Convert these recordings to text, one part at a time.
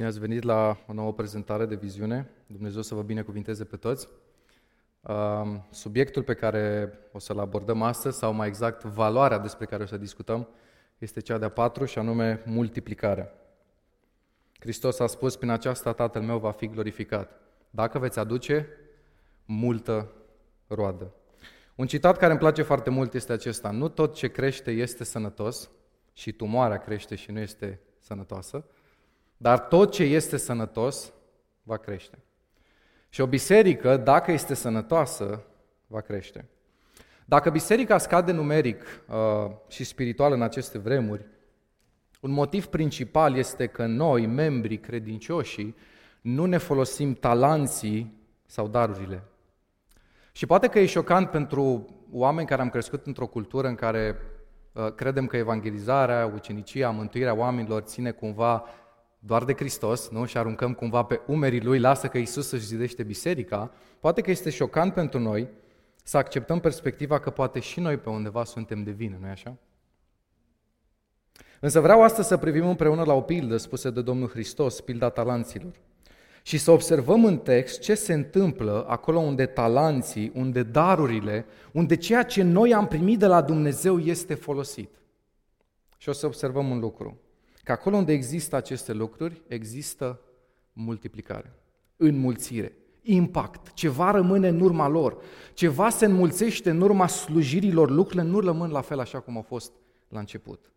Bine ați venit la o nouă prezentare de viziune. Dumnezeu să vă binecuvinteze pe toți. Subiectul pe care o să-l abordăm astăzi, sau mai exact valoarea despre care o să discutăm, este cea de-a patru și anume multiplicarea. Hristos a spus, prin aceasta Tatăl meu va fi glorificat, dacă veți aduce multă roadă. Un citat care îmi place foarte mult este acesta, nu tot ce crește este sănătos și tumoarea crește și nu este sănătoasă, dar tot ce este sănătos va crește. Și o biserică, dacă este sănătoasă, va crește. Dacă biserica scade numeric uh, și spiritual în aceste vremuri, un motiv principal este că noi, membrii credincioșii, nu ne folosim talanții sau darurile. Și poate că e șocant pentru oameni care am crescut într-o cultură în care uh, credem că evangelizarea, ucenicia, mântuirea oamenilor ține cumva doar de Hristos, nu? Și aruncăm cumva pe umerii Lui, lasă că Isus își zidește biserica, poate că este șocant pentru noi să acceptăm perspectiva că poate și noi pe undeva suntem de vină, nu e așa? Însă vreau astăzi să privim împreună la o pildă spusă de Domnul Hristos, pilda talanților. Și să observăm în text ce se întâmplă acolo unde talanții, unde darurile, unde ceea ce noi am primit de la Dumnezeu este folosit. Și o să observăm un lucru. Că acolo unde există aceste lucruri, există multiplicare, înmulțire, impact. Ceva rămâne în urma lor. Ceva se înmulțește în urma slujirilor. Lucrurile nu rămân la fel așa cum au fost la început.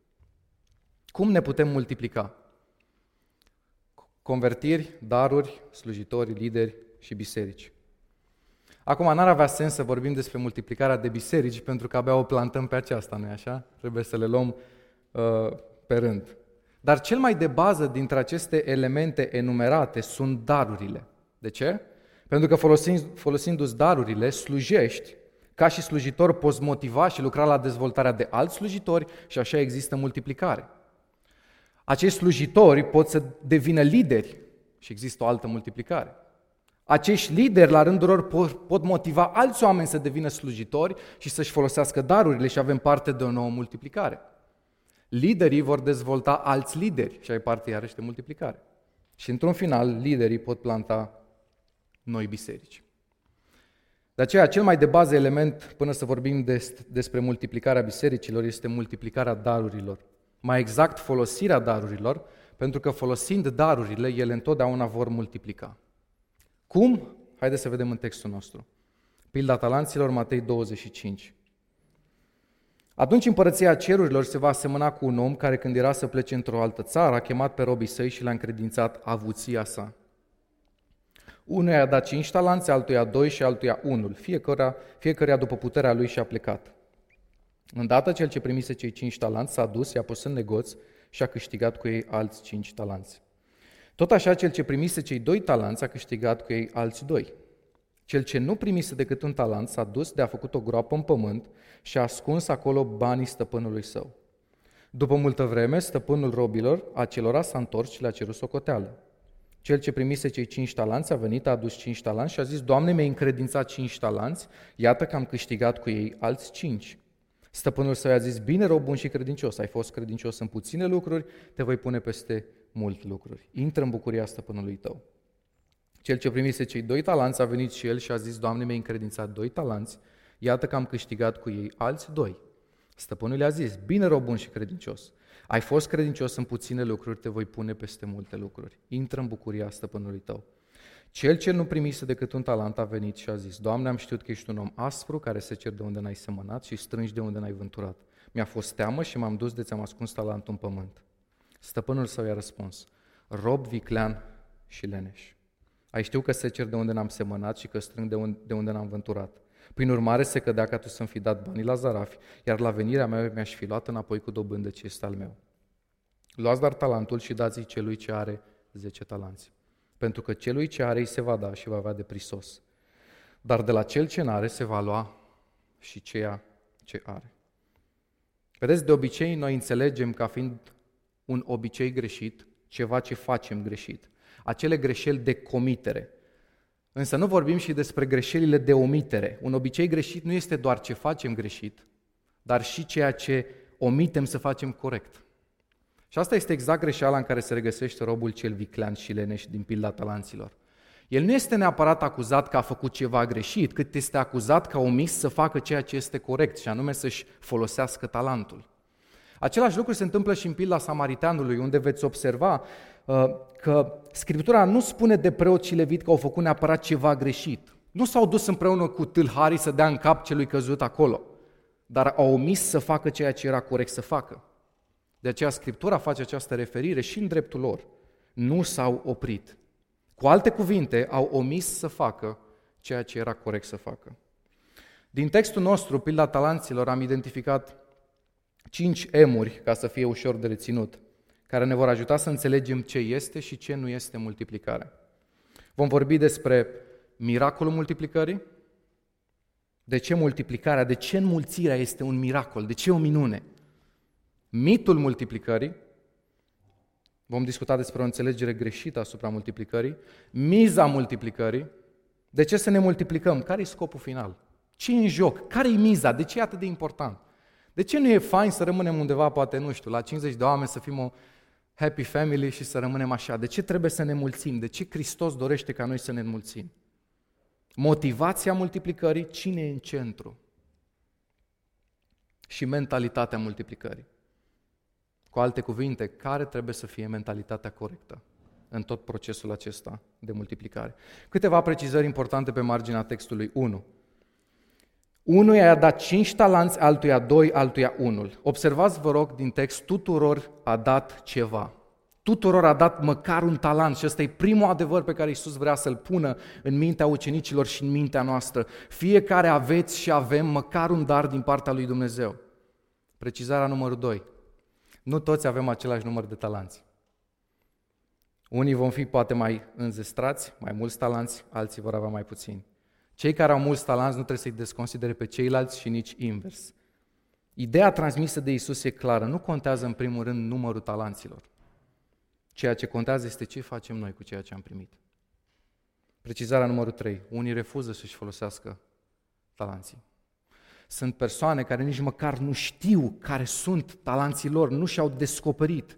Cum ne putem multiplica? Convertiri, daruri, slujitori, lideri și biserici. Acum, n-ar avea sens să vorbim despre multiplicarea de biserici, pentru că abia o plantăm pe aceasta, nu-i așa? Trebuie să le luăm uh, pe rând. Dar cel mai de bază dintre aceste elemente enumerate sunt darurile. De ce? Pentru că folosind, folosindu-ți darurile, slujești, ca și slujitor poți motiva și lucra la dezvoltarea de alți slujitori și așa există multiplicare. Acești slujitori pot să devină lideri și există o altă multiplicare. Acești lideri, la rândul lor, pot motiva alți oameni să devină slujitori și să-și folosească darurile și avem parte de o nouă multiplicare. Liderii vor dezvolta alți lideri și ai parte iarăși de multiplicare. Și într-un final, liderii pot planta noi biserici. De aceea, cel mai de bază element, până să vorbim des, despre multiplicarea bisericilor, este multiplicarea darurilor. Mai exact, folosirea darurilor, pentru că folosind darurile, ele întotdeauna vor multiplica. Cum? Haideți să vedem în textul nostru. Pilda talanților, Matei 25. Atunci împărăția cerurilor se va asemăna cu un om care când era să plece într-o altă țară a chemat pe robii săi și le-a încredințat avuția sa. Unuia i-a dat cinci talanțe, altuia doi și altuia unul. Fiecăruia, fiecăruia după puterea lui și-a plecat. Îndată cel ce primise cei cinci talanți s-a dus, i-a pus în negoț și a câștigat cu ei alți cinci talanți. Tot așa, cel ce primise cei doi talanți a câștigat cu ei alți doi. Cel ce nu primise decât un talent s-a dus de a făcut o groapă în pământ și a ascuns acolo banii stăpânului său. După multă vreme, stăpânul robilor, acelora s-a întors și le-a cerut socoteală. Cel ce primise cei cinci talanți a venit, a adus cinci talanți și a zis, Doamne, mi-ai încredințat cinci talanți, iată că am câștigat cu ei alți cinci. Stăpânul său i-a zis, bine, rob bun și credincios, ai fost credincios în puține lucruri, te voi pune peste multe lucruri. Intră în bucuria stăpânului tău. Cel ce primise cei doi talanți a venit și el și a zis, Doamne, mi-ai încredințat doi talanți, iată că am câștigat cu ei alți doi. Stăpânul le-a zis, bine, rob bun și credincios, ai fost credincios în puține lucruri, te voi pune peste multe lucruri. Intră în bucuria stăpânului tău. Cel ce nu primise decât un talent a venit și a zis, Doamne, am știut că ești un om aspru care se cer de unde n-ai semănat și strângi de unde n-ai vânturat. Mi-a fost teamă și m-am dus de ți-am ascuns talentul în pământ. Stăpânul său i-a răspuns, rob viclean și leneș. Ai știu că se cer de unde n-am semănat și că strâng de unde, de unde n-am vânturat. Prin urmare, se cădea ca tu să-mi fi dat banii la zarafi, iar la venirea mea mi-aș fi luat înapoi cu dobândă ce este al meu. Luați dar talentul și dați-i celui ce are zece talanți. Pentru că celui ce are îi se va da și va avea de prisos. Dar de la cel ce n-are se va lua și ceea ce are. Vedeți, de obicei noi înțelegem ca fiind un obicei greșit ceva ce facem greșit acele greșeli de comitere. Însă nu vorbim și despre greșelile de omitere. Un obicei greșit nu este doar ce facem greșit, dar și ceea ce omitem să facem corect. Și asta este exact greșeala în care se regăsește robul cel viclean și leneș din pilda talanților. El nu este neapărat acuzat că a făcut ceva greșit, cât este acuzat că a omis să facă ceea ce este corect, și anume să-și folosească talentul. Același lucru se întâmplă și în pilda Samariteanului, unde veți observa uh, că Scriptura nu spune de preot și levit că au făcut neapărat ceva greșit. Nu s-au dus împreună cu tâlharii să dea în cap celui căzut acolo, dar au omis să facă ceea ce era corect să facă. De aceea Scriptura face această referire și în dreptul lor. Nu s-au oprit. Cu alte cuvinte, au omis să facă ceea ce era corect să facă. Din textul nostru, pilda talanților, am identificat cinci emuri, ca să fie ușor de reținut, care ne vor ajuta să înțelegem ce este și ce nu este multiplicare. Vom vorbi despre miracolul multiplicării, de ce multiplicarea, de ce înmulțirea este un miracol, de ce o minune. Mitul multiplicării, vom discuta despre o înțelegere greșită asupra multiplicării, miza multiplicării, de ce să ne multiplicăm, care e scopul final, ce e în joc, care e miza, de ce e atât de important. De ce nu e fain să rămânem undeva, poate, nu știu, la 50 de oameni, să fim o happy family și să rămânem așa? De ce trebuie să ne mulțim? De ce Hristos dorește ca noi să ne mulțim? Motivația multiplicării, cine e în centru? Și mentalitatea multiplicării. Cu alte cuvinte, care trebuie să fie mentalitatea corectă în tot procesul acesta de multiplicare? Câteva precizări importante pe marginea textului 1. Unul i-a dat cinci talanți, altuia doi, altuia unul. Observați, vă rog, din text, tuturor a dat ceva. Tuturor a dat măcar un talent și ăsta e primul adevăr pe care Iisus vrea să-l pună în mintea ucenicilor și în mintea noastră. Fiecare aveți și avem măcar un dar din partea lui Dumnezeu. Precizarea numărul 2. Nu toți avem același număr de talanți. Unii vom fi poate mai înzestrați, mai mulți talanți, alții vor avea mai puțini. Cei care au mulți talanți nu trebuie să-i desconsidere pe ceilalți și nici invers. Ideea transmisă de Isus e clară. Nu contează în primul rând numărul talanților. Ceea ce contează este ce facem noi cu ceea ce am primit. Precizarea numărul 3. Unii refuză să-și folosească talanții. Sunt persoane care nici măcar nu știu care sunt talanții lor, nu și-au descoperit.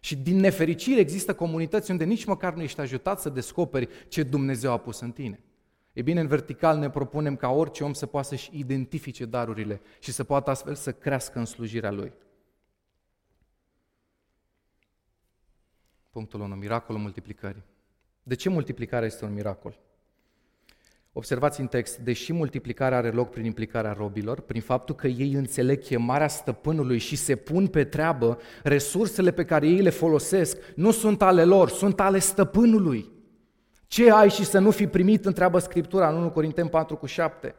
Și din nefericire există comunități unde nici măcar nu ești ajutat să descoperi ce Dumnezeu a pus în tine. E bine, în vertical ne propunem ca orice om să poată să-și identifice darurile și să poată astfel să crească în slujirea lui. Punctul 1. Miracolul multiplicării. De ce multiplicarea este un miracol? Observați în text, deși multiplicarea are loc prin implicarea robilor, prin faptul că ei înțeleg chemarea stăpânului și se pun pe treabă, resursele pe care ei le folosesc nu sunt ale lor, sunt ale stăpânului. Ce ai și să nu fi primit, întreabă Scriptura în 1 Corinteni 4 cu 7.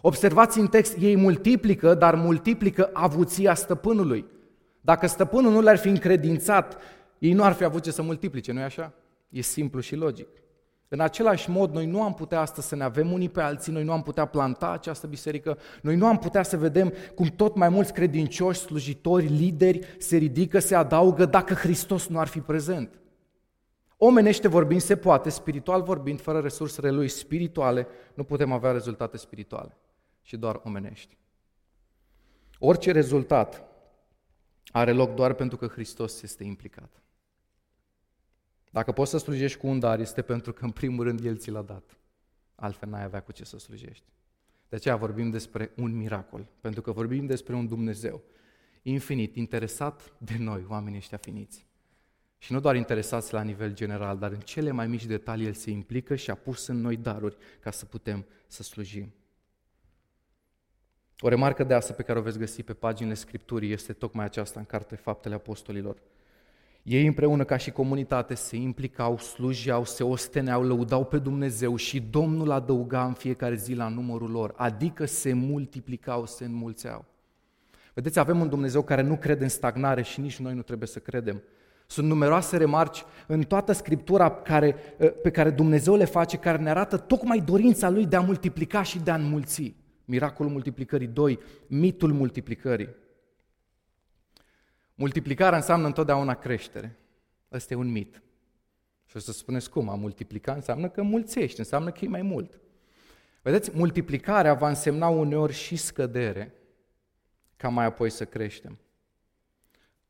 Observați în text, ei multiplică, dar multiplică avuția stăpânului. Dacă stăpânul nu le-ar fi încredințat, ei nu ar fi avut ce să multiplice, nu-i așa? E simplu și logic. În același mod, noi nu am putea astăzi să ne avem unii pe alții, noi nu am putea planta această biserică, noi nu am putea să vedem cum tot mai mulți credincioși, slujitori, lideri se ridică, se adaugă dacă Hristos nu ar fi prezent. Omenește vorbind se poate, spiritual vorbind, fără resursele lui spirituale, nu putem avea rezultate spirituale, și doar omenești. Orice rezultat are loc doar pentru că Hristos este implicat. Dacă poți să slujești cu un dar, este pentru că, în primul rând, El ți l-a dat. Altfel n-ai avea cu ce să slujești. De aceea vorbim despre un miracol, pentru că vorbim despre un Dumnezeu infinit, interesat de noi, oamenii ăștia finiți. Și nu doar interesați la nivel general, dar în cele mai mici detalii El se implică și a pus în noi daruri ca să putem să slujim. O remarcă de asta pe care o veți găsi pe paginile Scripturii este tocmai aceasta în Carte Faptele Apostolilor. Ei împreună ca și comunitate se implicau, slujeau, se osteneau, lăudau pe Dumnezeu și Domnul adăuga în fiecare zi la numărul lor, adică se multiplicau, se înmulțeau. Vedeți, avem un Dumnezeu care nu crede în stagnare și nici noi nu trebuie să credem. Sunt numeroase remarci în toată Scriptura care, pe care Dumnezeu le face, care ne arată tocmai dorința Lui de a multiplica și de a înmulți. Miracolul multiplicării 2, mitul multiplicării. Multiplicarea înseamnă întotdeauna creștere. Ăsta e un mit. Și o să spuneți cum, a multiplica înseamnă că mulțești, înseamnă că e mai mult. Vedeți, multiplicarea va însemna uneori și scădere, ca mai apoi să creștem.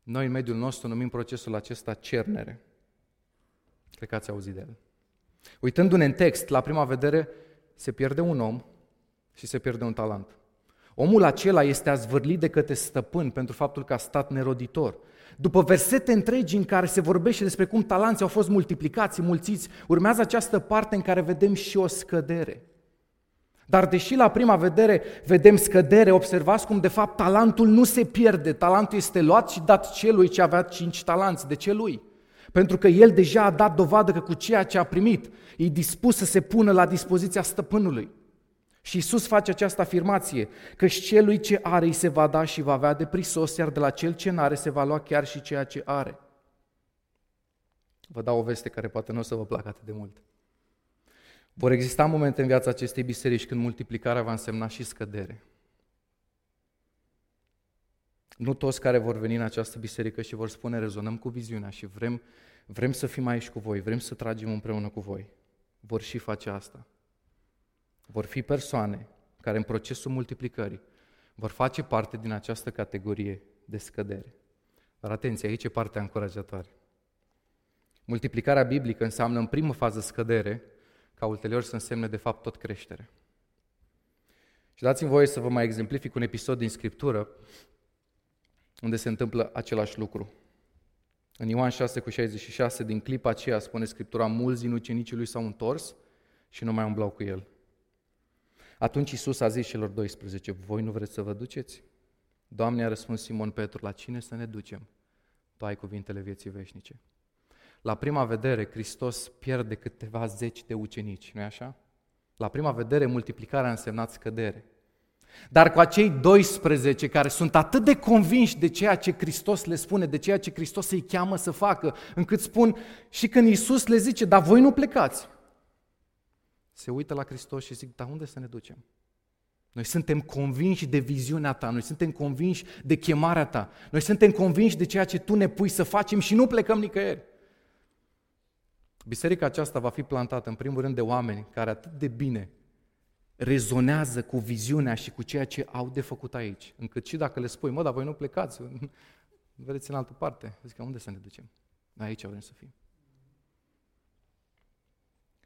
Noi, în mediul nostru, numim procesul acesta cernere. Cred că ați auzit de el. Uitându-ne în text, la prima vedere, se pierde un om și se pierde un talent. Omul acela este azvârlit de către stăpân pentru faptul că a stat neroditor. După versete întregi în care se vorbește despre cum talanții au fost multiplicați, mulțiți, urmează această parte în care vedem și o scădere. Dar deși la prima vedere vedem scădere, observați cum de fapt talentul nu se pierde, talentul este luat și dat celui ce avea cinci talanți. De ce lui? Pentru că el deja a dat dovadă că cu ceea ce a primit e dispus să se pună la dispoziția stăpânului. Și Isus face această afirmație, că și celui ce are îi se va da și va avea de prisos, iar de la cel ce n-are se va lua chiar și ceea ce are. Vă dau o veste care poate nu o să vă placă atât de mult. Vor exista momente în viața acestei biserici când multiplicarea va însemna și scădere. Nu toți care vor veni în această biserică și vor spune rezonăm cu viziunea și vrem, vrem să fim aici cu voi, vrem să tragem împreună cu voi, vor și face asta. Vor fi persoane care în procesul multiplicării vor face parte din această categorie de scădere. Dar atenție, aici e partea încurajatoare. Multiplicarea biblică înseamnă în primă fază scădere, ca ulterior să însemne de fapt tot creștere. Și dați-mi voie să vă mai exemplific un episod din Scriptură unde se întâmplă același lucru. În Ioan 6 cu 66, din clipa aceea, spune Scriptura, mulți din ucenicii lui s-au întors și nu mai umblau cu el. Atunci Isus a zis celor 12, voi nu vreți să vă duceți? Doamne a răspuns Simon Petru, la cine să ne ducem? Tu ai cuvintele vieții veșnice. La prima vedere, Hristos pierde câteva zeci de ucenici, nu-i așa? La prima vedere, multiplicarea a însemnat scădere. Dar cu acei 12 care sunt atât de convinși de ceea ce Hristos le spune, de ceea ce Hristos îi cheamă să facă, încât spun și când Iisus le zice, dar voi nu plecați, se uită la Hristos și zic, dar unde să ne ducem? Noi suntem convinși de viziunea ta, noi suntem convinși de chemarea ta, noi suntem convinși de ceea ce tu ne pui să facem și nu plecăm nicăieri. Biserica aceasta va fi plantată în primul rând de oameni care atât de bine rezonează cu viziunea și cu ceea ce au de făcut aici, încât și dacă le spui, mă, dar voi nu plecați, vedeți în altă parte, zic, unde să ne ducem? Aici vrem să fim.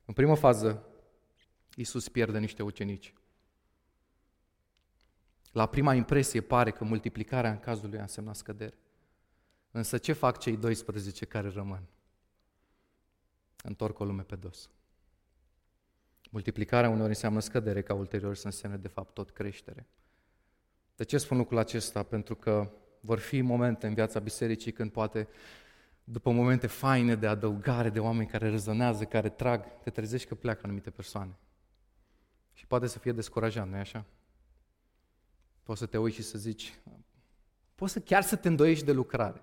În primă fază, Iisus pierde niște ucenici. La prima impresie pare că multiplicarea în cazul lui a însemnat scădere. Însă ce fac cei 12 care rămân? Întorc o lume pe dos. Multiplicarea uneori înseamnă scădere, ca ulterior să însemne de fapt tot creștere. De ce spun lucrul acesta? Pentru că vor fi momente în viața bisericii când poate, după momente faine de adăugare de oameni care rezonează, care trag, te trezești că pleacă anumite persoane. Și poate să fie descurajant, nu-i așa? Poți să te uiți și să zici, poți să chiar să te îndoiești de lucrare.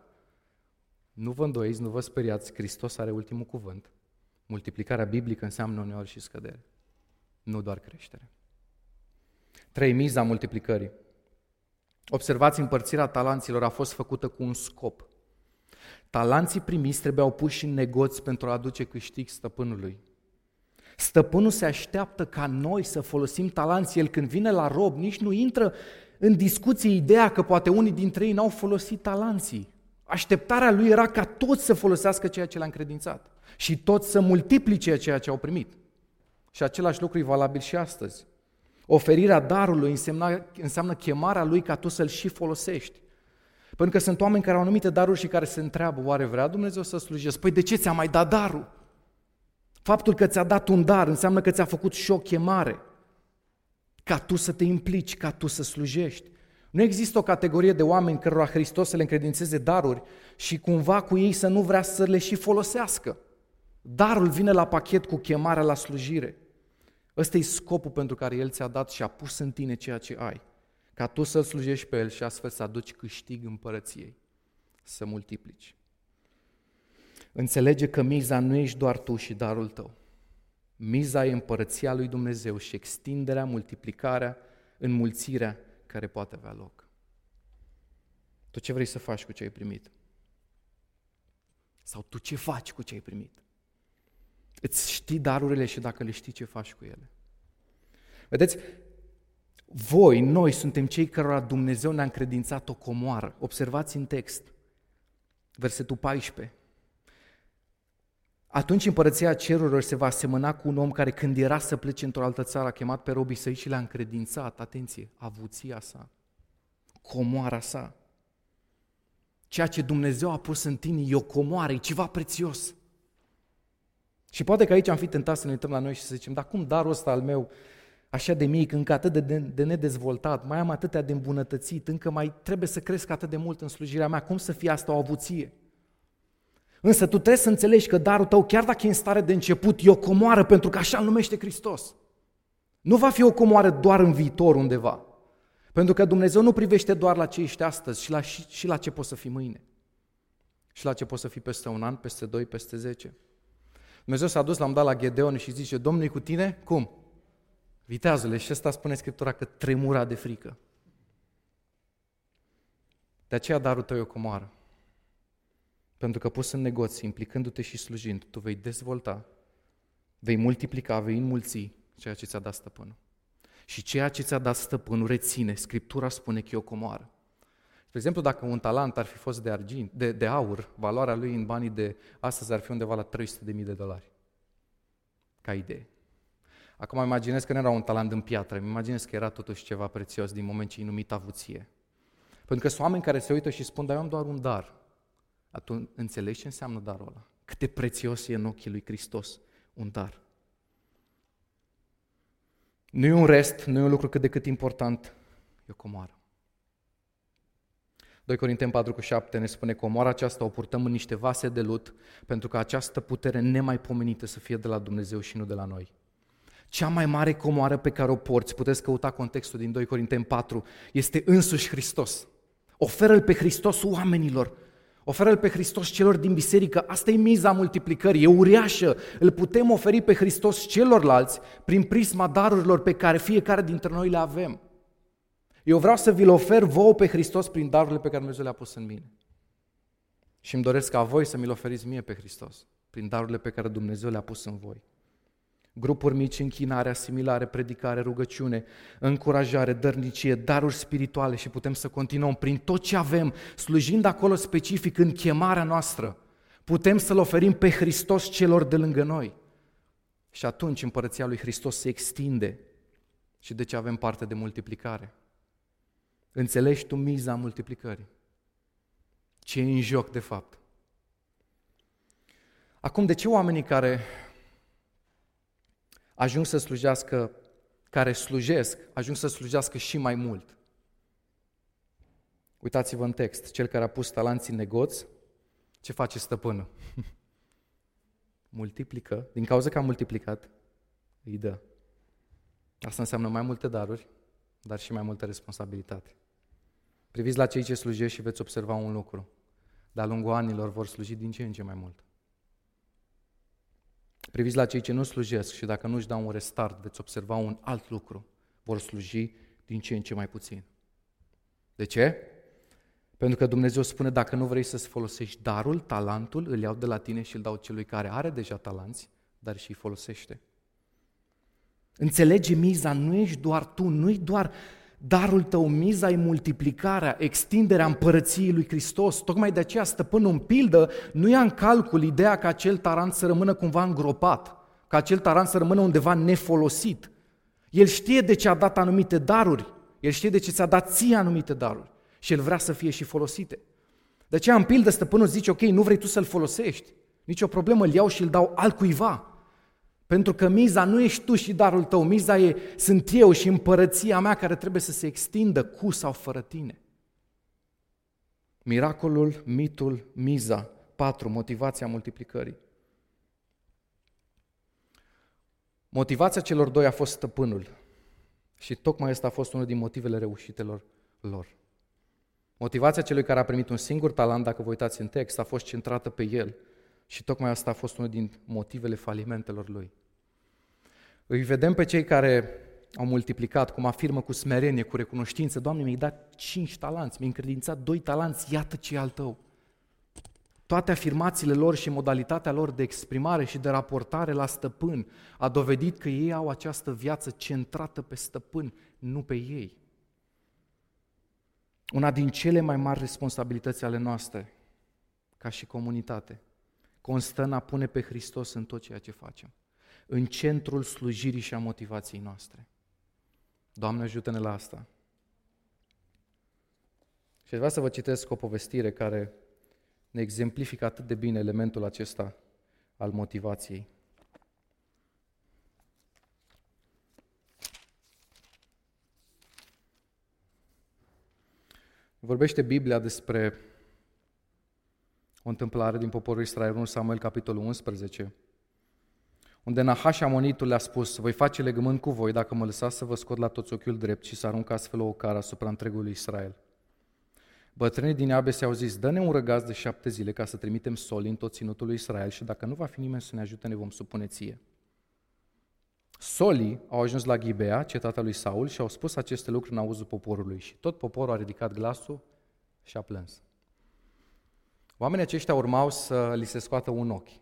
Nu vă îndoiți, nu vă speriați, Hristos are ultimul cuvânt. Multiplicarea biblică înseamnă uneori și scădere, nu doar creștere. Trei, miza multiplicării. Observați, împărțirea talanților a fost făcută cu un scop. Talanții primiți trebuiau puși în negoți pentru a aduce câștig stăpânului. Stăpânul se așteaptă ca noi să folosim talanții. El când vine la rob, nici nu intră în discuție ideea că poate unii dintre ei n-au folosit talanții. Așteptarea lui era ca toți să folosească ceea ce le-a încredințat și toți să multiplice ceea ce au primit. Și același lucru e valabil și astăzi. Oferirea darului înseamnă, înseamnă chemarea lui ca tu să-l și folosești. Pentru că sunt oameni care au anumite daruri și care se întreabă, oare vrea Dumnezeu să slujesc? Păi de ce ți-a mai dat darul? Faptul că ți-a dat un dar înseamnă că ți-a făcut și o chemare ca tu să te implici, ca tu să slujești. Nu există o categorie de oameni cărora Hristos să le încredințeze daruri și cumva cu ei să nu vrea să le și folosească. Darul vine la pachet cu chemarea la slujire. Ăsta e scopul pentru care El ți-a dat și a pus în tine ceea ce ai. Ca tu să-L slujești pe El și astfel să aduci câștig împărăției. Să multiplici. Înțelege că miza nu ești doar tu și darul tău. Miza e împărăția lui Dumnezeu și extinderea, multiplicarea, înmulțirea care poate avea loc. Tu ce vrei să faci cu ce ai primit? Sau tu ce faci cu ce ai primit? Îți știi darurile și dacă le știi ce faci cu ele. Vedeți, voi, noi, suntem cei cărora Dumnezeu ne-a încredințat o comoară. Observați în text. Versetul 14. Atunci împărăția cerurilor se va asemăna cu un om care când era să plece într-o altă țară a chemat pe robii săi și le-a încredințat, atenție, avuția sa, comoara sa. Ceea ce Dumnezeu a pus în tine e o comoară, e ceva prețios. Și poate că aici am fi tentat să ne uităm la noi și să zicem, dar cum darul ăsta al meu, așa de mic, încă atât de, de, de nedezvoltat, mai am atâtea de îmbunătățit, încă mai trebuie să cresc atât de mult în slujirea mea, cum să fie asta o avuție? Însă tu trebuie să înțelegi că darul tău, chiar dacă e în stare de început, e o comoară pentru că așa îl numește Hristos. Nu va fi o comoară doar în viitor undeva. Pentru că Dumnezeu nu privește doar la ce ești astăzi, și la, și, și la ce poți să fii mâine. Și la ce poți să fii peste un an, peste doi, peste zece. Dumnezeu s-a dus, l-am dat la Gedeon și zice, Domnul cu tine? Cum? Viteazule. Și ăsta spune Scriptura că tremura de frică. De aceea darul tău e o comoară. Pentru că pus în negoții, implicându-te și slujind, tu vei dezvolta, vei multiplica, vei înmulți ceea ce ți-a dat stăpânul. Și ceea ce ți-a dat stăpânul reține. Scriptura spune că e o comoară. De exemplu, dacă un talent ar fi fost de, argint, de, de aur, valoarea lui în banii de astăzi ar fi undeva la 300.000 de dolari. Ca idee. Acum imaginez că nu era un talent în piatră, îmi imaginez că era totuși ceva prețios din moment ce e numit avuție. Pentru că sunt oameni care se uită și spun, dar eu am doar un dar. Atunci înțelegi ce înseamnă darul ăla? Cât de prețios e în ochii lui Hristos un dar. Nu e un rest, nu e un lucru cât de cât important, e o comoară. 2 Corinteni 4 cu 7 ne spune că omoara aceasta o purtăm în niște vase de lut pentru că această putere nemaipomenită să fie de la Dumnezeu și nu de la noi. Cea mai mare comoară pe care o porți, puteți căuta contextul din 2 Corinteni 4, este însuși Hristos. Oferă-L pe Hristos oamenilor, oferă-L pe Hristos celor din biserică. Asta e miza multiplicării, e uriașă. Îl putem oferi pe Hristos celorlalți prin prisma darurilor pe care fiecare dintre noi le avem. Eu vreau să vi-l ofer vouă pe Hristos prin darurile pe care Dumnezeu le-a pus în mine. Și îmi doresc ca voi să mi-l oferiți mie pe Hristos, prin darurile pe care Dumnezeu le-a pus în voi. Grupuri mici, închinare, asimilare, predicare, rugăciune, încurajare, dărnicie, daruri spirituale și putem să continuăm prin tot ce avem, slujind acolo specific în chemarea noastră. Putem să-L oferim pe Hristos celor de lângă noi. Și atunci împărăția lui Hristos se extinde și de ce avem parte de multiplicare. Înțelegi tu miza multiplicării? Ce e în joc de fapt? Acum, de ce oamenii care ajung să slujească, care slujesc, ajung să slujească și mai mult? Uitați-vă în text, cel care a pus talanții în negoț, ce face stăpânul? Multiplică, din cauza că a multiplicat, îi dă. Asta înseamnă mai multe daruri, dar și mai multă responsabilitate. Priviți la cei ce slujesc și veți observa un lucru. De-a lungul anilor vor sluji din ce în ce mai mult. Priviți la cei ce nu slujesc și dacă nu-și dau un restart, veți observa un alt lucru. Vor sluji din ce în ce mai puțin. De ce? Pentru că Dumnezeu spune, dacă nu vrei să-ți folosești darul, talentul, îl iau de la tine și îl dau celui care are deja talanți, dar și îi folosește. Înțelege miza, nu ești doar tu, nu e doar darul tău, miza e multiplicarea, extinderea împărăției lui Hristos. Tocmai de aceea stăpânul în pildă nu ia în calcul ideea că acel tarant să rămână cumva îngropat, că acel tarant să rămână undeva nefolosit. El știe de ce a dat anumite daruri, el știe de ce ți-a dat ție anumite daruri și el vrea să fie și folosite. De aceea, în pildă, stăpânul zice, ok, nu vrei tu să-l folosești, nici o problemă, îl iau și îl dau altcuiva. Pentru că miza nu ești tu și darul tău, miza e, sunt eu și împărăția mea care trebuie să se extindă cu sau fără tine. Miracolul, mitul, miza. 4. Motivația multiplicării. Motivația celor doi a fost stăpânul. Și tocmai ăsta a fost unul din motivele reușitelor lor. Motivația celui care a primit un singur talent, dacă vă uitați în text, a fost centrată pe el. Și tocmai asta a fost unul din motivele falimentelor lui. Îi vedem pe cei care au multiplicat, cum afirmă cu smerenie, cu recunoștință, Doamne, mi-ai dat cinci talanți, mi-ai încredințat doi talanți, iată ce al tău. Toate afirmațiile lor și modalitatea lor de exprimare și de raportare la stăpân a dovedit că ei au această viață centrată pe stăpân, nu pe ei. Una din cele mai mari responsabilități ale noastre ca și comunitate, constă în a pune pe Hristos în tot ceea ce facem, în centrul slujirii și a motivației noastre. Doamne, ajută-ne la asta. Și vreau să vă citesc o povestire care ne exemplifică atât de bine elementul acesta al motivației. Vorbește Biblia despre o întâmplare din poporul Israel, 1 Samuel, capitolul 11, unde Nahash Amonitul le-a spus, voi face legământ cu voi dacă mă lăsați să vă scot la toți ochiul drept și să arunc astfel o ocară asupra întregului Israel. Bătrânii din Abes au zis, dă-ne un răgaz de șapte zile ca să trimitem soli în tot ținutul lui Israel și dacă nu va fi nimeni să ne ajute, ne vom supune ție. Solii au ajuns la Ghibea, cetatea lui Saul, și au spus aceste lucruri în auzul poporului. Și tot poporul a ridicat glasul și a plâns. Oamenii aceștia urmau să li se scoată un ochi.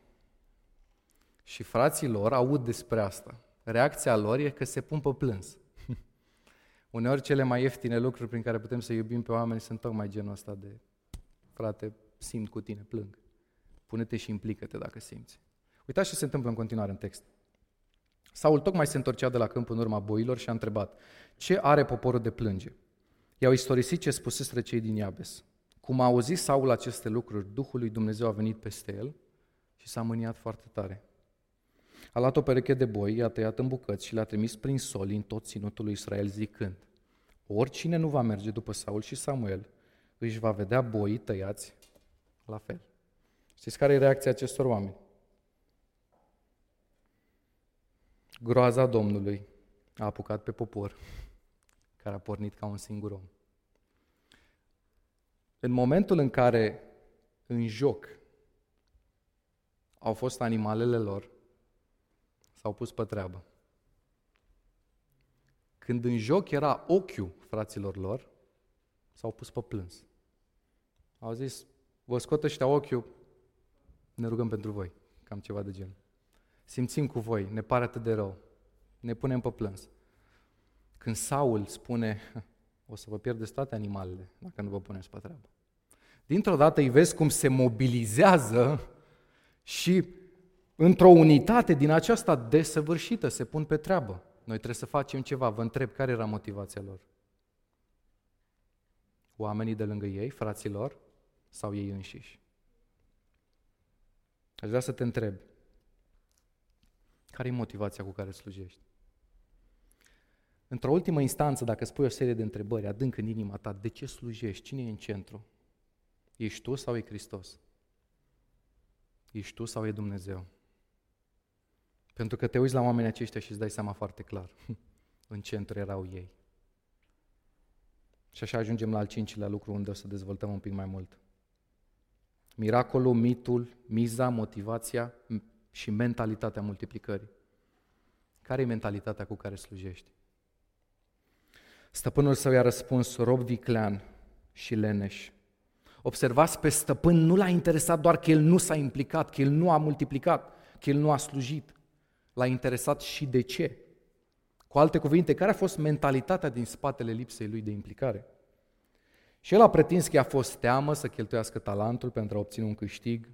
Și frații lor aud despre asta. Reacția lor e că se pun pe plâns. Uneori cele mai ieftine lucruri prin care putem să iubim pe oameni sunt tocmai genul ăsta de frate, simt cu tine, plâng. Pune-te și implică-te dacă simți. Uitați ce se întâmplă în continuare în text. Saul tocmai se întorcea de la câmp în urma boilor și a întrebat, ce are poporul de plânge? I-au istorisit ce spuseseră cei din Iabes. Cum a auzit Saul aceste lucruri, Duhul lui Dumnezeu a venit peste el și s-a mâniat foarte tare. A luat o pereche de boi, i-a tăiat în bucăți și le-a trimis prin soli în tot ținutul lui Israel zicând, oricine nu va merge după Saul și Samuel, își va vedea boii tăiați la fel. Știți care e reacția acestor oameni? Groaza Domnului a apucat pe popor, care a pornit ca un singur om. În momentul în care în joc au fost animalele lor, s-au pus pe treabă. Când în joc era ochiul fraților lor, s-au pus pe plâns. Au zis, vă scot ăștia ochiul, ne rugăm pentru voi. Cam ceva de genul. Simțim cu voi, ne pare atât de rău. Ne punem pe plâns. Când Saul spune, o să vă pierdeți toate animalele dacă nu vă puneți pe treabă. Dintr-o dată îi vezi cum se mobilizează și într-o unitate din aceasta desăvârșită se pun pe treabă. Noi trebuie să facem ceva. Vă întreb care era motivația lor? Oamenii de lângă ei, fraților, sau ei înșiși? Aș vrea să te întreb, care e motivația cu care slujești? Într-o ultimă instanță, dacă spui o serie de întrebări adânc în inima ta, de ce slujești? Cine e în centru? Ești tu sau e Hristos? Ești tu sau e Dumnezeu? Pentru că te uiți la oamenii aceștia și îți dai seama foarte clar. în centru erau ei. Și așa ajungem la al cincilea lucru unde o să dezvoltăm un pic mai mult. Miracolul, mitul, miza, motivația și mentalitatea multiplicării. Care e mentalitatea cu care slujești? Stăpânul său i-a răspuns, rob viclean și leneș. Observați, pe stăpân nu l-a interesat doar că el nu s-a implicat, că el nu a multiplicat, că el nu a slujit. L-a interesat și de ce. Cu alte cuvinte, care a fost mentalitatea din spatele lipsei lui de implicare? Și el a pretins că a fost teamă să cheltuiască talentul pentru a obține un câștig,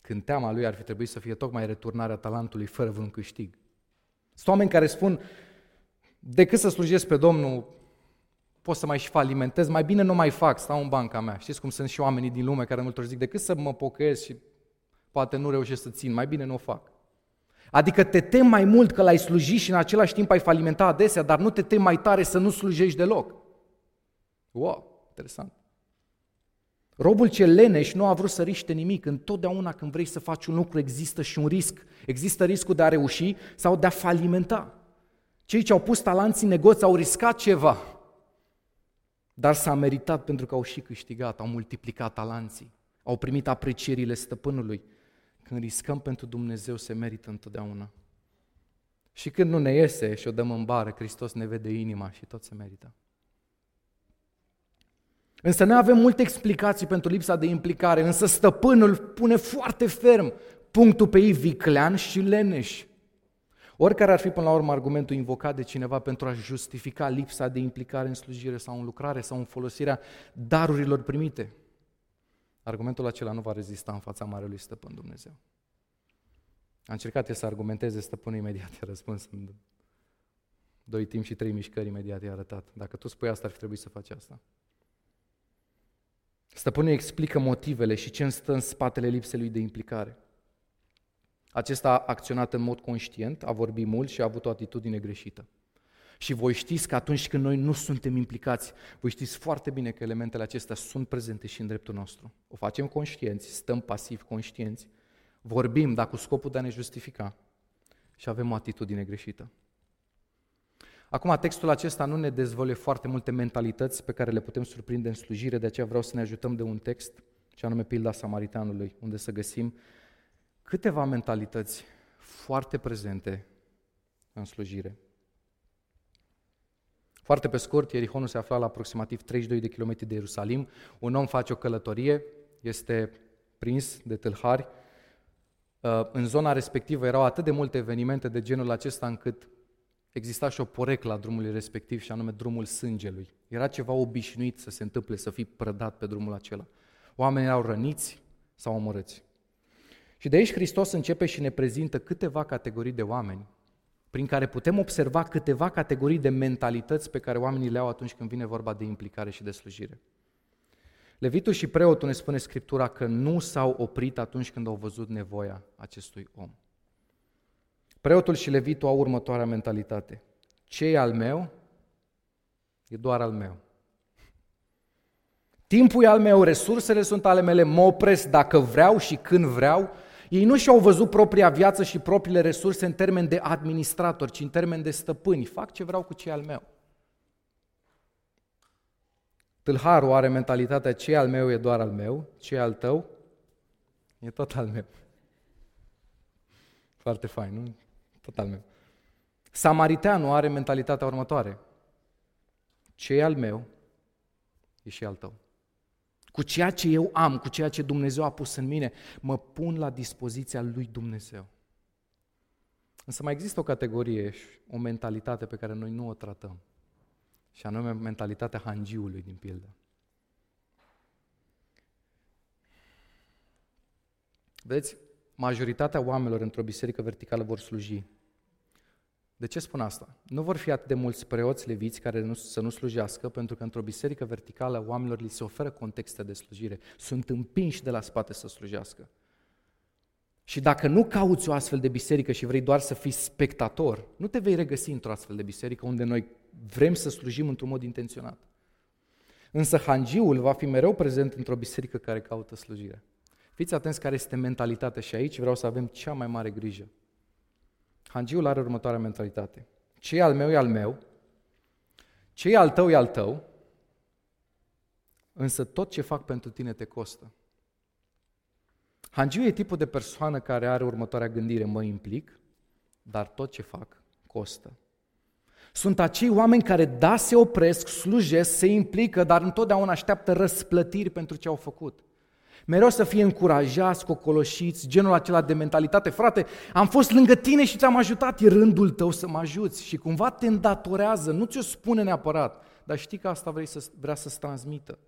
când teama lui ar fi trebuit să fie tocmai returnarea talentului fără vreun câștig. Sunt oameni care spun, decât să slujesc pe Domnul, pot să mai și falimentez, mai bine nu mai fac, stau în banca mea. Știți cum sunt și oamenii din lume care multor zic, decât să mă pocăiesc și poate nu reușesc să țin, mai bine nu o fac. Adică te tem mai mult că l-ai slujit și în același timp ai falimenta adesea, dar nu te tem mai tare să nu slujești deloc. Wow, interesant. Robul cel leneș nu a vrut să riște nimic. Întotdeauna când vrei să faci un lucru există și un risc. Există riscul de a reuși sau de a falimenta. Cei ce au pus talanții în negoți au riscat ceva, dar s-a meritat pentru că au și câștigat, au multiplicat talanții, au primit aprecierile stăpânului. Când riscăm pentru Dumnezeu, se merită întotdeauna. Și când nu ne iese și o dăm în bară, Hristos ne vede inima și tot se merită. Însă noi avem multe explicații pentru lipsa de implicare, însă stăpânul pune foarte ferm punctul pe ei viclean și leneș. Oricare ar fi până la urmă argumentul invocat de cineva pentru a justifica lipsa de implicare în slujire sau în lucrare sau în folosirea darurilor primite. argumentul acela nu va rezista în fața Marelui Stăpân Dumnezeu. A încercat să argumenteze stăpânul imediat, i-a răspuns în doi timp și trei mișcări imediat i-a arătat. Dacă tu spui asta, ar fi trebuit să faci asta. Stăpânul explică motivele și ce stă în spatele lipsei lui de implicare. Acesta a acționat în mod conștient, a vorbit mult și a avut o atitudine greșită. Și voi știți că atunci când noi nu suntem implicați, voi știți foarte bine că elementele acestea sunt prezente și în dreptul nostru. O facem conștienți, stăm pasiv conștienți, vorbim, dar cu scopul de a ne justifica și avem o atitudine greșită. Acum, textul acesta nu ne dezvăluie foarte multe mentalități pe care le putem surprinde în slujire, de aceea vreau să ne ajutăm de un text, ce anume pilda Samaritanului, unde să găsim câteva mentalități foarte prezente în slujire. Foarte pe scurt, Ierihonul se afla la aproximativ 32 de kilometri de Ierusalim. Un om face o călătorie, este prins de tâlhari. Uh, în zona respectivă erau atât de multe evenimente de genul acesta încât exista și o poreclă la drumul respectiv și anume drumul sângelui. Era ceva obișnuit să se întâmple, să fii prădat pe drumul acela. Oamenii erau răniți sau omorâți. Și de aici Hristos începe și ne prezintă câteva categorii de oameni prin care putem observa câteva categorii de mentalități pe care oamenii le au atunci când vine vorba de implicare și de slujire. Levitul și preotul ne spune Scriptura că nu s-au oprit atunci când au văzut nevoia acestui om. Preotul și levitul au următoarea mentalitate. Ce e al meu, e doar al meu. Timpul e al meu, resursele sunt ale mele, mă opresc dacă vreau și când vreau. Ei nu și-au văzut propria viață și propriile resurse în termen de administrator, ci în termen de stăpâni. Fac ce vreau cu ce al meu. Tâlharul are mentalitatea ce al meu e doar al meu, ce al tău e tot al meu. Foarte fain, nu? Tot al meu. Samariteanul are mentalitatea următoare. Ce e al meu e și al tău. Cu ceea ce eu am, cu ceea ce Dumnezeu a pus în mine, mă pun la dispoziția lui Dumnezeu. Însă mai există o categorie și o mentalitate pe care noi nu o tratăm. Și anume mentalitatea hangiului din pildă. Vedeți, majoritatea oamenilor într-o biserică verticală vor sluji. De ce spun asta? Nu vor fi atât de mulți preoți leviți care nu, să nu slujească, pentru că într-o biserică verticală oamenilor li se oferă contexte de slujire. Sunt împinși de la spate să slujească. Și dacă nu cauți o astfel de biserică și vrei doar să fii spectator, nu te vei regăsi într-o astfel de biserică unde noi vrem să slujim într-un mod intenționat. Însă hangiul va fi mereu prezent într-o biserică care caută slujire. Fiți atenți care este mentalitatea și aici vreau să avem cea mai mare grijă. Hangiul are următoarea mentalitate. Ce e al meu e al meu, ce e al tău e al tău, însă tot ce fac pentru tine te costă. Hangiu e tipul de persoană care are următoarea gândire, mă implic, dar tot ce fac costă. Sunt acei oameni care, da, se opresc, slujesc, se implică, dar întotdeauna așteaptă răsplătiri pentru ce au făcut. Mereu să fie încurajați, cocoloșiți, genul acela de mentalitate. Frate, am fost lângă tine și ți-am ajutat, e rândul tău să mă ajuți. Și cumva te îndatorează, nu ți-o spune neapărat, dar știi că asta vrei să, vrea să-ți transmită.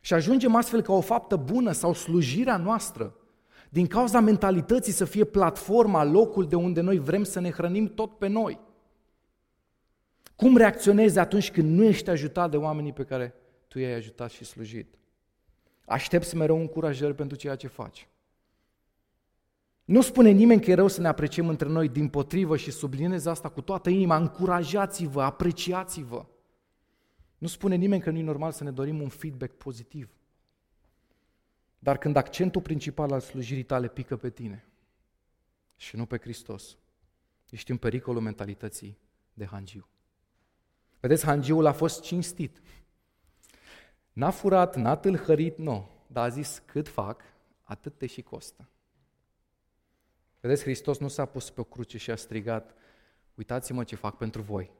Și ajungem astfel ca o faptă bună sau slujirea noastră, din cauza mentalității să fie platforma, locul de unde noi vrem să ne hrănim tot pe noi. Cum reacționezi atunci când nu ești ajutat de oamenii pe care tu i-ai ajutat și slujit? Aștepți mereu încurajări pentru ceea ce faci. Nu spune nimeni că e rău să ne apreciem între noi, din potrivă și subliniez asta cu toată inima, încurajați-vă, apreciați-vă. Nu spune nimeni că nu e normal să ne dorim un feedback pozitiv. Dar când accentul principal al slujirii tale pică pe tine și nu pe Hristos, ești în pericolul mentalității de hangiu. Vedeți, hangiul a fost cinstit. N-a furat, n-a tâlhărit, nu. Dar a zis, cât fac, atât te și costă. Vedeți, Hristos nu s-a pus pe o cruce și a strigat, uitați-mă ce fac pentru voi.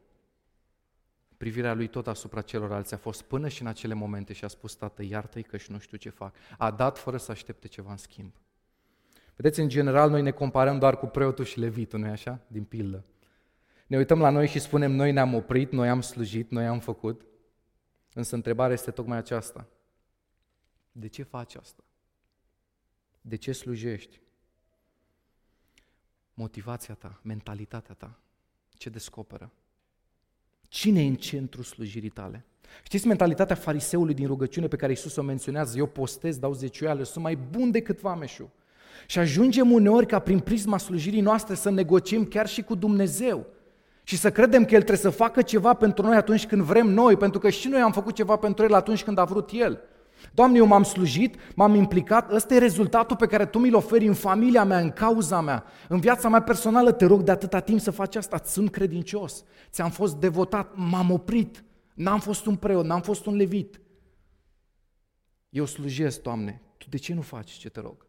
Privirea lui tot asupra celorlalți a fost până și în acele momente și a spus, Tată, iartă-i că și nu știu ce fac. A dat fără să aștepte ceva în schimb. Vedeți, în general, noi ne comparăm doar cu preotul și levitul, nu-i așa? Din pildă. Ne uităm la noi și spunem, noi ne-am oprit, noi am slujit, noi am făcut. Însă întrebarea este tocmai aceasta. De ce faci asta? De ce slujești? Motivația ta, mentalitatea ta, ce descoperă? Cine e în centru slujirii tale? Știți mentalitatea fariseului din rugăciune pe care Iisus o menționează? Eu postez, dau zecioială, sunt mai bun decât vameșul. Și ajungem uneori ca prin prisma slujirii noastre să negociem chiar și cu Dumnezeu. Și să credem că El trebuie să facă ceva pentru noi atunci când vrem noi, pentru că și noi am făcut ceva pentru El atunci când a vrut El. Doamne, eu m-am slujit, m-am implicat, ăsta e rezultatul pe care Tu mi-l oferi în familia mea, în cauza mea, în viața mea personală, te rog de atâta timp să faci asta, sunt credincios, ți-am fost devotat, m-am oprit, n-am fost un preot, n-am fost un levit. Eu slujesc, Doamne, Tu de ce nu faci ce te rog?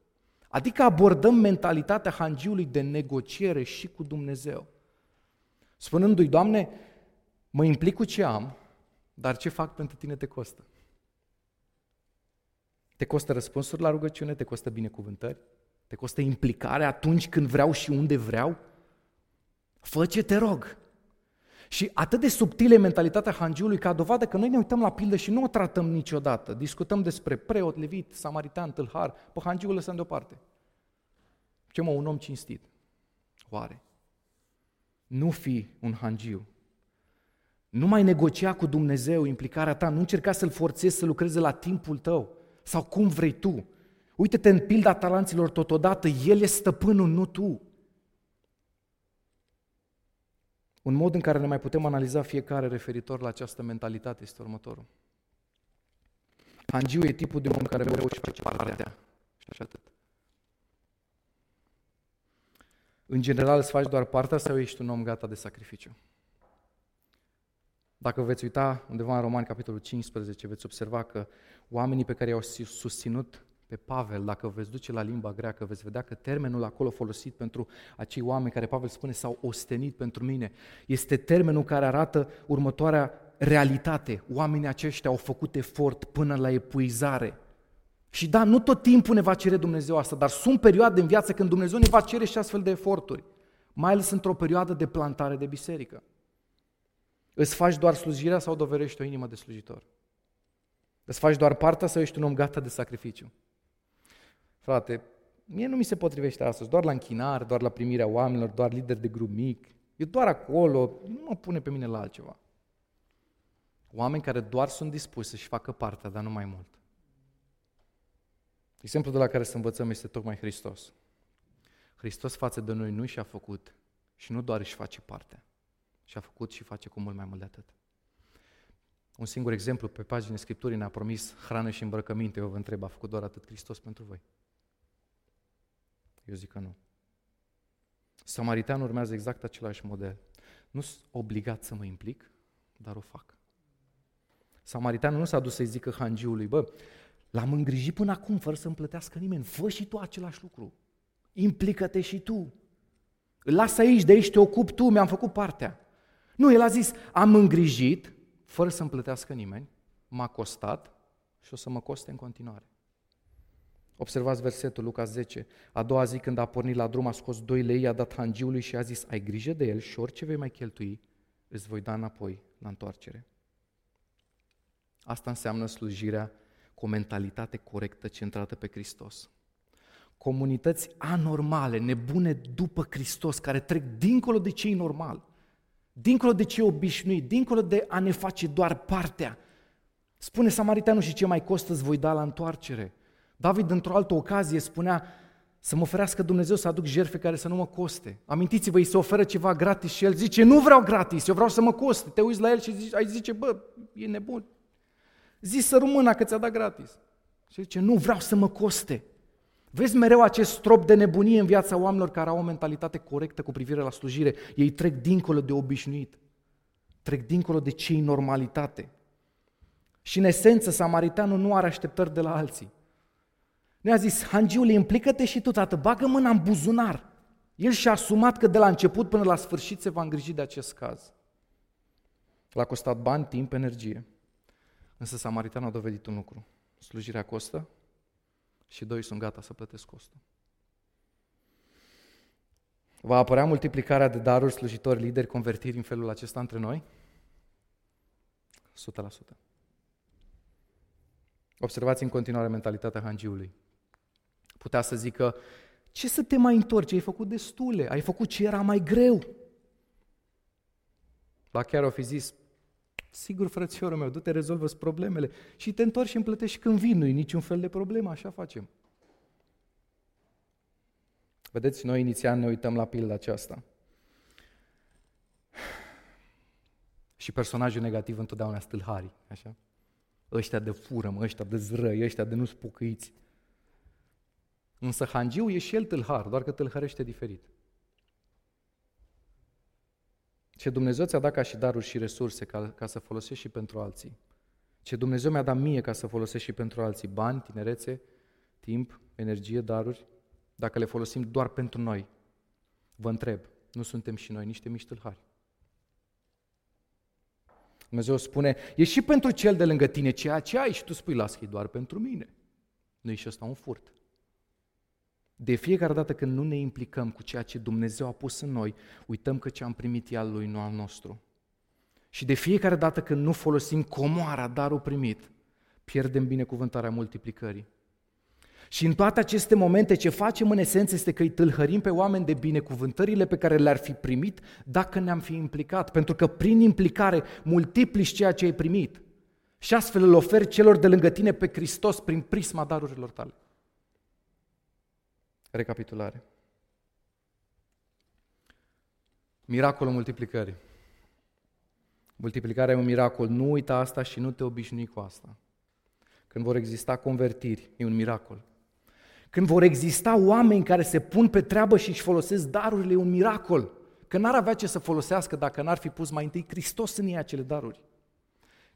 Adică abordăm mentalitatea hangiului de negociere și cu Dumnezeu. Spunându-i, Doamne, mă implic cu ce am, dar ce fac pentru tine te costă. Te costă răspunsuri la rugăciune, te costă binecuvântări, te costă implicare atunci când vreau și unde vreau. Fă ce te rog. Și atât de subtilă e mentalitatea hangiului ca dovadă că noi ne uităm la pildă și nu o tratăm niciodată. Discutăm despre preot, levit, samaritan, tâlhar, pe hangiul lăsăm deoparte. Ce mă, un om cinstit. Oare? Nu fi un hangiu. Nu mai negocia cu Dumnezeu implicarea ta, nu încerca să-L forțezi să lucreze la timpul tău sau cum vrei tu. Uite-te în pilda talanților totodată, El e stăpânul, nu tu. Un mod în care ne mai putem analiza fiecare referitor la această mentalitate este următorul. Hangiu e tipul de om care mereu își face partea. Și așa atât. În general îți faci doar partea sau ești un om gata de sacrificiu? Dacă veți uita undeva în Romani, capitolul 15, veți observa că oamenii pe care i-au susținut pe Pavel, dacă veți duce la limba greacă, veți vedea că termenul acolo folosit pentru acei oameni care Pavel spune s-au ostenit pentru mine, este termenul care arată următoarea realitate. Oamenii aceștia au făcut efort până la epuizare. Și da, nu tot timpul ne va cere Dumnezeu asta, dar sunt perioade în viață când Dumnezeu ne va cere și astfel de eforturi, mai ales într-o perioadă de plantare de biserică. Îți faci doar slujirea sau doverești o inimă de slujitor? Îți faci doar partea sau ești un om gata de sacrificiu? Frate, mie nu mi se potrivește astăzi, doar la închinare, doar la primirea oamenilor, doar lider de grup mic. E doar acolo, nu mă pune pe mine la altceva. Oameni care doar sunt dispuși să-și facă partea, dar nu mai mult. Exemplul de la care să învățăm este tocmai Hristos. Hristos față de noi nu și-a făcut și nu doar își face partea, și-a făcut și face cu mult mai mult de atât. Un singur exemplu, pe pagina Scripturii ne-a promis hrană și îmbrăcăminte. Eu vă întreb, a făcut doar atât Hristos pentru voi? Eu zic că nu. Samariteanul urmează exact același model. Nu sunt obligat să mă implic, dar o fac. Samariteanul nu s-a dus să-i zică hangiului, bă, l-am îngrijit până acum fără să-mi plătească nimeni, fă și tu același lucru. Implică-te și tu. Îl las aici, de aici te ocup tu, mi-am făcut partea. Nu, el a zis, am îngrijit, fără să-mi plătească nimeni, m-a costat și o să mă coste în continuare. Observați versetul, Luca 10. A doua zi când a pornit la drum, a scos 2 lei, a dat hangiului și a zis, ai grijă de el și orice vei mai cheltui, îți voi da înapoi la întoarcere. Asta înseamnă slujirea cu o mentalitate corectă, centrată pe Hristos. Comunități anormale, nebune după Hristos, care trec dincolo de cei normal, dincolo de ce obișnuit, dincolo de a ne face doar partea. Spune Samariteanul și ce mai costă îți voi da la întoarcere. David, într-o altă ocazie, spunea să mă ferească Dumnezeu să aduc jerfe care să nu mă coste. Amintiți-vă, îi se oferă ceva gratis și el zice, nu vreau gratis, eu vreau să mă coste. Te uiți la el și zici, ai zice, bă, e nebun. Zi să rămână că ți-a dat gratis. Și zice, nu vreau să mă coste. Vezi mereu acest strop de nebunie în viața oamenilor care au o mentalitate corectă cu privire la slujire. Ei trec dincolo de obișnuit. Trec dincolo de cei normalitate. Și în esență, samaritanul nu are așteptări de la alții. Nu a zis, hangiule, implică-te și tu, tată, bagă mâna în buzunar. El și-a asumat că de la început până la sfârșit se va îngriji de acest caz. L-a costat bani, timp, energie. Însă samaritanul a dovedit un lucru. Slujirea costă, și doi sunt gata să plătesc costul. Va apărea multiplicarea de daruri, slujitori, lideri, convertiri în felul acesta între noi? 100%. Observați în continuare mentalitatea hangiului. Putea să zică, ce să te mai întorci, ai făcut destule, ai făcut ce era mai greu. La chiar o fi zis, sigur frățiorul meu, du-te, rezolvă problemele și te întorci și îmi plătești când vin, nu-i niciun fel de problemă, așa facem. Vedeți, noi inițial ne uităm la pilda aceasta. Și personajul negativ întotdeauna stâlharii, așa? Ăștia de fură, mă, ăștia de zrăi, ăștia de nu spucăiți. Însă hangiu e și el tâlhar, doar că tâlhărește diferit. Ce Dumnezeu ți-a dat ca și daruri și resurse ca, ca să folosești și pentru alții. Ce Dumnezeu mi-a dat mie ca să folosesc și pentru alții. Bani, tinerețe, timp, energie, daruri. Dacă le folosim doar pentru noi, vă întreb, nu suntem și noi niște mici tâlhari? Dumnezeu spune, e și pentru cel de lângă tine ceea ce ai și tu spui, las că e doar pentru mine. Nu e și ăsta un furt. De fiecare dată când nu ne implicăm cu ceea ce Dumnezeu a pus în noi, uităm că ce am primit e al Lui, nu al nostru. Și de fiecare dată când nu folosim comoara, darul primit, pierdem binecuvântarea multiplicării. Și în toate aceste momente ce facem în esență este că îi tâlhărim pe oameni de binecuvântările pe care le-ar fi primit dacă ne-am fi implicat. Pentru că prin implicare multiplici ceea ce ai primit. Și astfel îl oferi celor de lângă tine pe Hristos prin prisma darurilor tale. Recapitulare. Miracolul multiplicării. Multiplicarea e un miracol. Nu uita asta și nu te obișnui cu asta. Când vor exista convertiri, e un miracol. Când vor exista oameni care se pun pe treabă și își folosesc darurile, e un miracol. Că n-ar avea ce să folosească dacă n-ar fi pus mai întâi Hristos în ei acele daruri.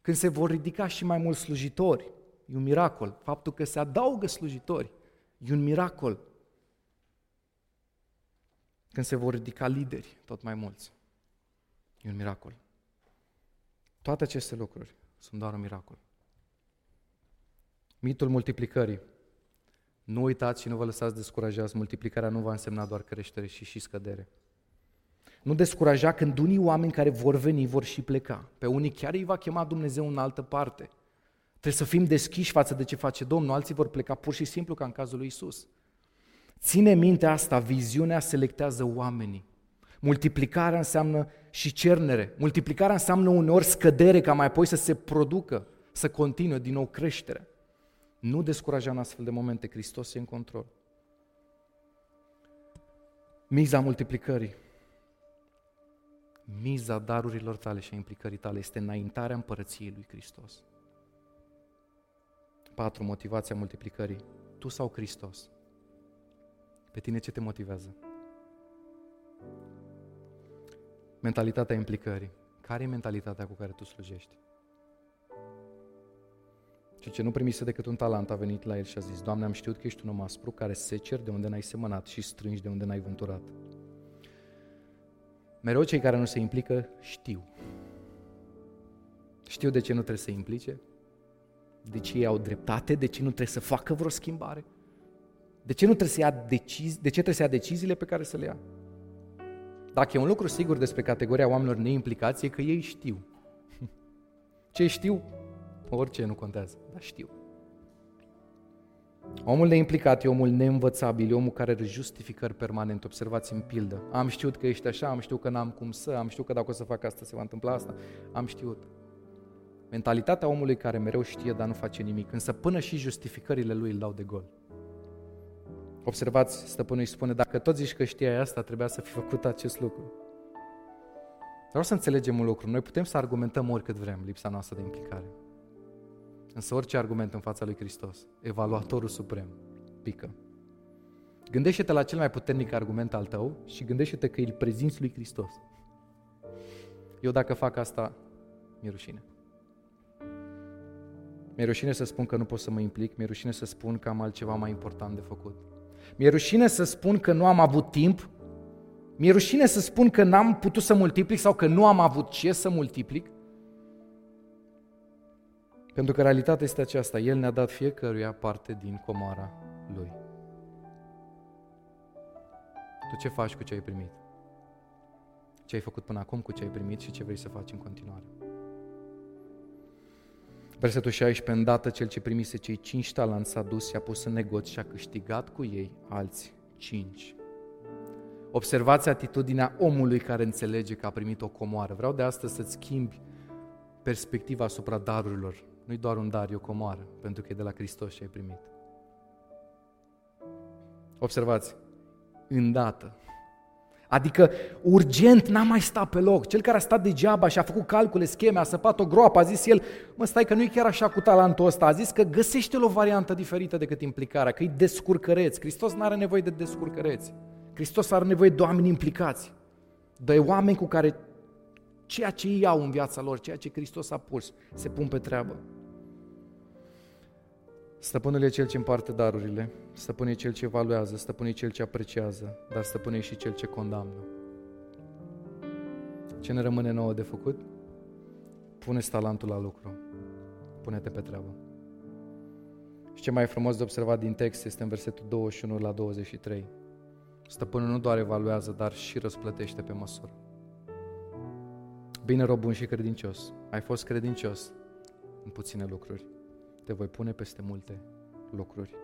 Când se vor ridica și mai mulți slujitori, e un miracol. Faptul că se adaugă slujitori, e un miracol. Când se vor ridica lideri tot mai mulți, e un miracol. Toate aceste lucruri sunt doar un miracol. Mitul multiplicării nu uitați și nu vă lăsați descurajați, multiplicarea nu va însemna doar creștere și și scădere. Nu descuraja când unii oameni care vor veni vor și pleca. Pe unii chiar îi va chema Dumnezeu în altă parte. Trebuie să fim deschiși față de ce face Domnul, alții vor pleca pur și simplu ca în cazul lui Isus. Ține minte asta, viziunea selectează oamenii. Multiplicarea înseamnă și cernere. Multiplicarea înseamnă uneori scădere ca mai apoi să se producă, să continue din nou creșterea. Nu descuraja în astfel de momente, Hristos e în control. Miza multiplicării, miza darurilor tale și a implicării tale este înaintarea împărăției lui Hristos. Patru, motivația multiplicării. Tu sau Hristos? Pe tine ce te motivează? Mentalitatea implicării. Care e mentalitatea cu care tu slujești? Și ce nu primise decât un talent a venit la el și a zis, Doamne, am știut că ești un om aspru care secer de unde n-ai semănat și strângi de unde n-ai vânturat. Mereu cei care nu se implică știu. Știu de ce nu trebuie să implice, de ce ei au dreptate, de ce nu trebuie să facă vreo schimbare, de ce nu trebuie să ia decizi, de ce trebuie să ia deciziile pe care să le ia. Dacă e un lucru sigur despre categoria oamenilor neimplicați, e că ei știu. Ce știu, Orice nu contează, dar știu. Omul neimplicat e omul neînvățabil, e omul care are justificări permanente. Observați în pildă. Am știut că ești așa, am știut că n-am cum să, am știut că dacă o să fac asta se va întâmpla asta, am știut. Mentalitatea omului care mereu știe, dar nu face nimic, însă până și justificările lui îl dau de gol. Observați, stăpânul își spune, dacă tot zici că știai asta, trebuia să fi făcut acest lucru. Vreau să înțelegem un lucru. Noi putem să argumentăm oricât vrem lipsa noastră de implicare. Însă orice argument în fața lui Hristos, evaluatorul suprem, pică. Gândește-te la cel mai puternic argument al tău și gândește-te că îl prezinți lui Hristos. Eu dacă fac asta, mi-e rușine. Mi-e rușine să spun că nu pot să mă implic, mi-e rușine să spun că am altceva mai important de făcut. Mi-e rușine să spun că nu am avut timp, mi-e rușine să spun că n-am putut să multiplic sau că nu am avut ce să multiplic. Pentru că realitatea este aceasta, El ne-a dat fiecăruia parte din comara Lui. Tu ce faci cu ce ai primit? Ce ai făcut până acum cu ce ai primit și ce vrei să faci în continuare? Versetul 16, îndată cel ce primise cei cinci talanți s-a dus, și a pus în negoț și a câștigat cu ei alți cinci. Observați atitudinea omului care înțelege că a primit o comoară. Vreau de astăzi să-ți schimbi perspectiva asupra darurilor. Nu-i doar un dar, e o comoară, pentru că e de la Hristos și ai primit. Observați, îndată. Adică urgent n-a mai stat pe loc. Cel care a stat degeaba și a făcut calcule, scheme, a săpat o groapă, a zis el, mă stai că nu e chiar așa cu talentul ăsta, a zis că găsește o variantă diferită decât implicarea, că e descurcăreț. Hristos nu are nevoie de descurcăreți. Hristos are nevoie de oameni implicați, de oameni cu care ceea ce ei au în viața lor, ceea ce Hristos a pus, se pun pe treabă. Stăpânul e cel ce împarte darurile, stăpânul e cel ce evaluează, stăpânul e cel ce apreciază, dar stăpânul e și cel ce condamnă. Ce ne rămâne nouă de făcut? pune talentul la lucru. Pune-te pe treabă. Și ce mai frumos de observat din text este în versetul 21 la 23. Stăpânul nu doar evaluează, dar și răsplătește pe măsură. Bine, rob bun și credincios, ai fost credincios în puține lucruri. Te voi pune peste multe lucruri.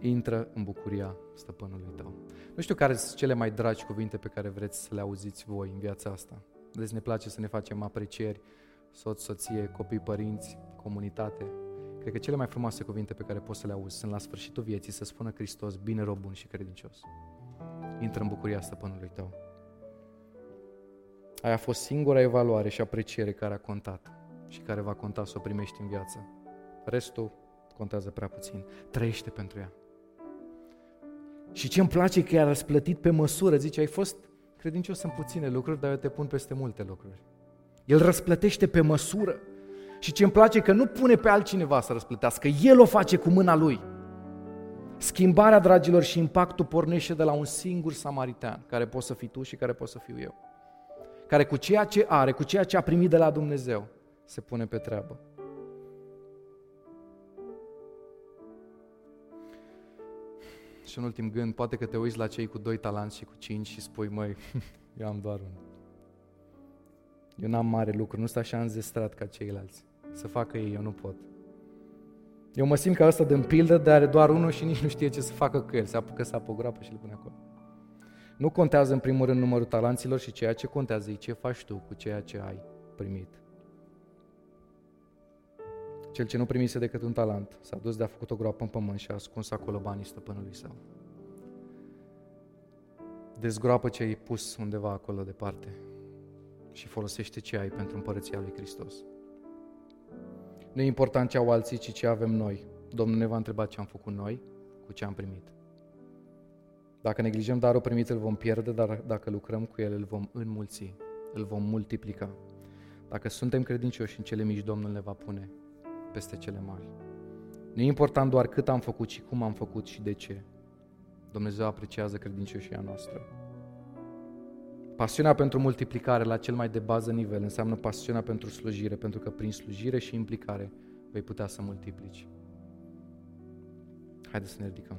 Intră în bucuria stăpânului tău. Nu știu care sunt cele mai dragi cuvinte pe care vreți să le auziți voi în viața asta. Deci ne place să ne facem aprecieri, soț, soție, copii, părinți, comunitate, Cred că cele mai frumoase cuvinte pe care poți să le auzi sunt la sfârșitul vieții să spună Hristos, bine rob bun și credincios. Intră în bucuria stăpânului tău. Aia a fost singura evaluare și apreciere care a contat și care va conta să o primești în viață. Restul contează prea puțin. Trăiește pentru ea. Și ce îmi place că i-a răsplătit pe măsură, zice, ai fost credincios în puține lucruri, dar eu te pun peste multe lucruri. El răsplătește pe măsură. Și ce îmi place că nu pune pe altcineva să răsplătească, El o face cu mâna Lui. Schimbarea, dragilor, și impactul pornește de la un singur samaritan, care poți să fii tu și care poți să fiu eu. Care cu ceea ce are, cu ceea ce a primit de la Dumnezeu, se pune pe treabă. Și un ultim gând, poate că te uiți la cei cu doi talanți și cu cinci și spui, măi, eu am doar unul. Eu n-am mare lucru, nu sunt așa înzestrat ca ceilalți. Să facă ei, eu nu pot. Eu mă simt ca ăsta de pildă, dar are doar unul și nici nu știe ce să facă cu el. Se apucă să apă o groapă și le pune acolo. Nu contează în primul rând numărul talanților și ceea ce contează e ce faci tu cu ceea ce ai primit. Cel ce nu primise decât un talent s-a dus de a făcut o groapă în pământ și a ascuns acolo banii stăpânului său. Dezgroapă ce ai pus undeva acolo departe și folosește ce ai pentru împărăția lui Hristos. Nu e important ce au alții, ci ce avem noi. Domnul ne va întreba ce am făcut noi cu ce am primit. Dacă neglijăm darul primit, îl vom pierde, dar dacă lucrăm cu el, îl vom înmulți, îl vom multiplica. Dacă suntem credincioși în cele mici, Domnul ne va pune peste cele mari. Nu e important doar cât am făcut, ci cum am făcut și de ce. Dumnezeu apreciază credincioșia noastră. Pasiunea pentru multiplicare la cel mai de bază nivel înseamnă pasiunea pentru slujire, pentru că prin slujire și implicare vei putea să multiplici. Haideți să ne ridicăm.